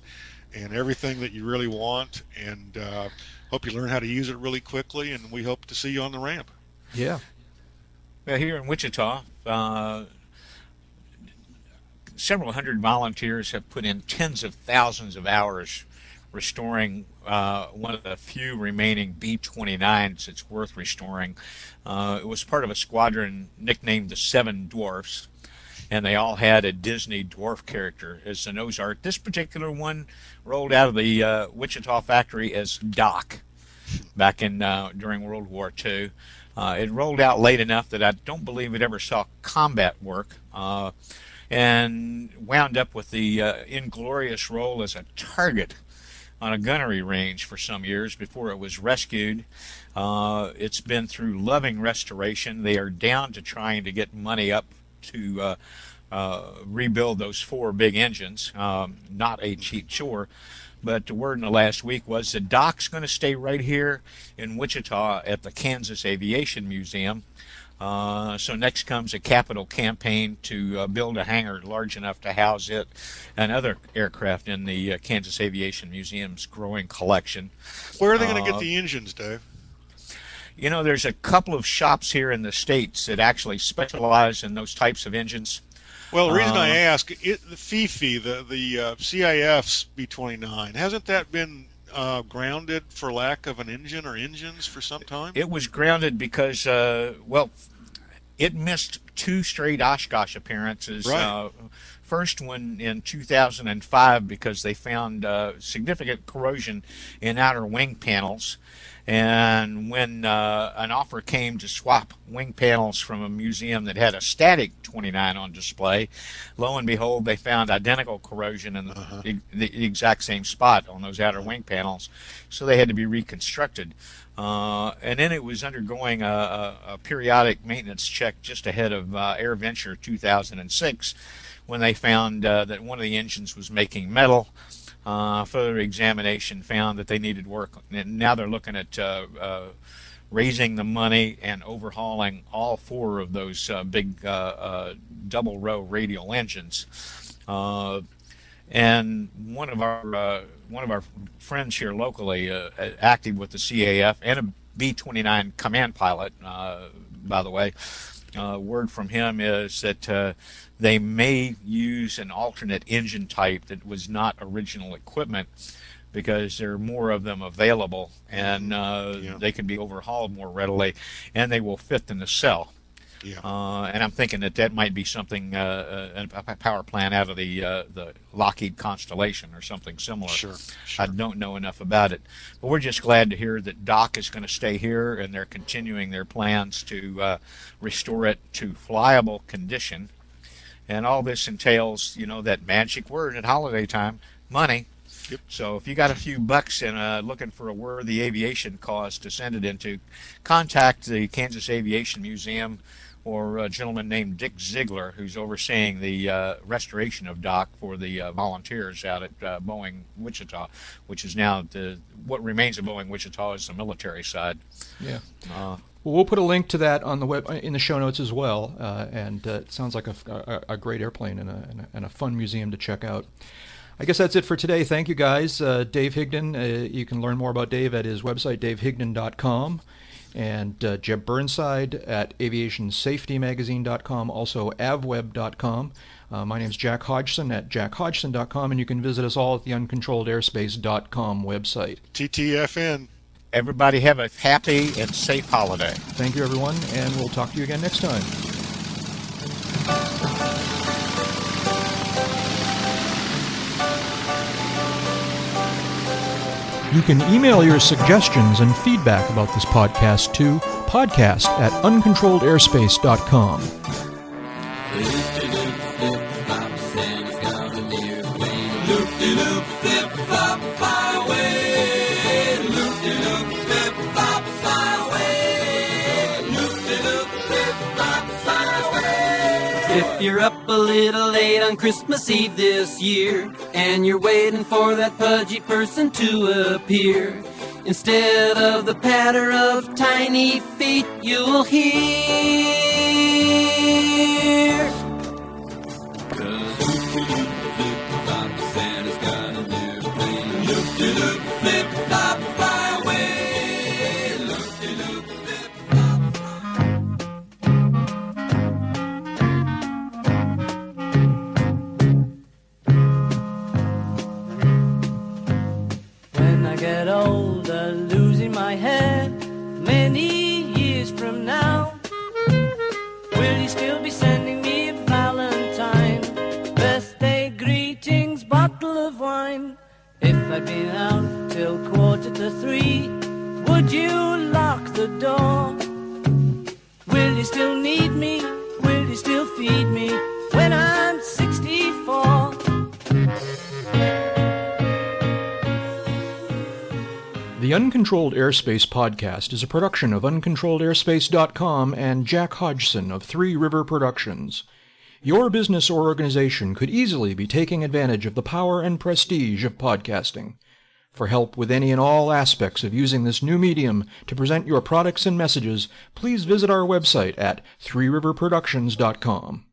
and everything that you really want. And uh, hope you learn how to use it really quickly. And we hope to see you on the ramp. Yeah. Well, here in Wichita, uh, several hundred volunteers have put in tens of thousands of hours restoring uh, one of the few remaining B-29s that's worth restoring. Uh, it was part of a squadron nicknamed the Seven Dwarfs, and they all had a Disney dwarf character as the nose art. This particular one rolled out of the uh, Wichita factory as Doc back in uh, during World War II. Uh, it rolled out late enough that I don't believe it ever saw combat work, uh, and wound up with the inglorious role as a target on a gunnery range for some years before it was rescued. Uh, it's been through loving restoration. They are down to trying to get money up to uh, uh, rebuild those four big engines. Um, not a cheap chore. But the word in the last week was the Doc's going to stay right here in Wichita at the Kansas Aviation Museum. Uh, so next comes a capital campaign to uh, build a hangar large enough to house it and other aircraft in the uh, Kansas Aviation Museum's growing collection. Where are they going to Uh, get the engines, Dave? You know, there's a couple of shops here in the states that actually specialize in those types of engines. Well, the reason I uh, ask, it, the Fifi, the the uh, CIF's B29, hasn't that been uh, grounded for lack of an engine or engines for some time? It was grounded because, uh, well, it missed two straight Oshkosh appearances. Right. Uh, first one in 2005 because they found uh, significant corrosion in outer wing panels. And when uh, an offer came to swap wing panels from a museum that had a static 29 on display, lo and behold, they found identical corrosion in the, Uh-huh. the, the exact same spot on those outer wing panels. So they had to be reconstructed. Uh, and then it was undergoing a, a, a periodic maintenance check just ahead of uh, AirVenture 2006 when they found uh, that one of the engines was making metal. Uh, further examination found that they needed work. And now they're looking at uh, uh, raising the money and overhauling all four of those uh, big uh, uh, double row radial engines. And one of our one of our friends here locally, active with the CAF and a B-29 command pilot, by the way. Uh, word from him is that uh, they may use an alternate engine type that was not original equipment because there are more of them available and uh, Yeah. they can be overhauled more readily and they will fit in the cell. Yeah. Uh, and I'm thinking that that might be something, uh, uh, a power plant out of the uh, the Lockheed Constellation or something similar. Sure. sure. I don't know enough about it, but we're just glad to hear that Doc is going to stay here, and they're continuing their plans to uh, restore it to flyable condition. And all this entails, you know, that magic word at holiday time, money. Yep. So if you got a few bucks and uh, looking for a worthy aviation cause to send it into, contact the Kansas Aviation Museum or a gentleman named Dick Ziegler, who's overseeing the uh, restoration of Doc for the uh, volunteers out at uh, Boeing Wichita, which is now the what remains of Boeing Wichita is the military side. Yeah. Uh, Well, we'll put a link to that on the web in the show notes as well. Uh, and uh, it sounds like a, a, a great airplane and a, and a, and a fun museum to check out. I guess that's it for today. Thank you, guys. Uh, Dave Higdon, uh, you can learn more about Dave at his website, davehigdon.com. And uh, Jeb Burnside at aviationsafetymagazine.com, also avweb.com. Uh, my is Jack Hodgson at jackhodgson.com, and you can visit us all at the uncontrolledairspace.com website. TTFN. Everybody have a happy and safe holiday. Thank you, everyone, and we'll talk to you again next time. You can email your suggestions and feedback about this podcast to podcast at uncontrolledairspace.com. If you're up a little late on Christmas Eve this year, and you're waiting for that pudgy person to appear, instead of the patter of tiny feet, you'll hear. Three, would you lock the door? Will you still need me? Will you still feed me when I'm 64? The Uncontrolled Airspace podcast is a production of UncontrolledAirspace.com and Jack Hodgson of Three River Productions. Your business or organization could easily be taking advantage of the power and prestige of podcasting. For help with any and all aspects of using this new medium to present your products and messages, please visit our website at threeriverproductions.com.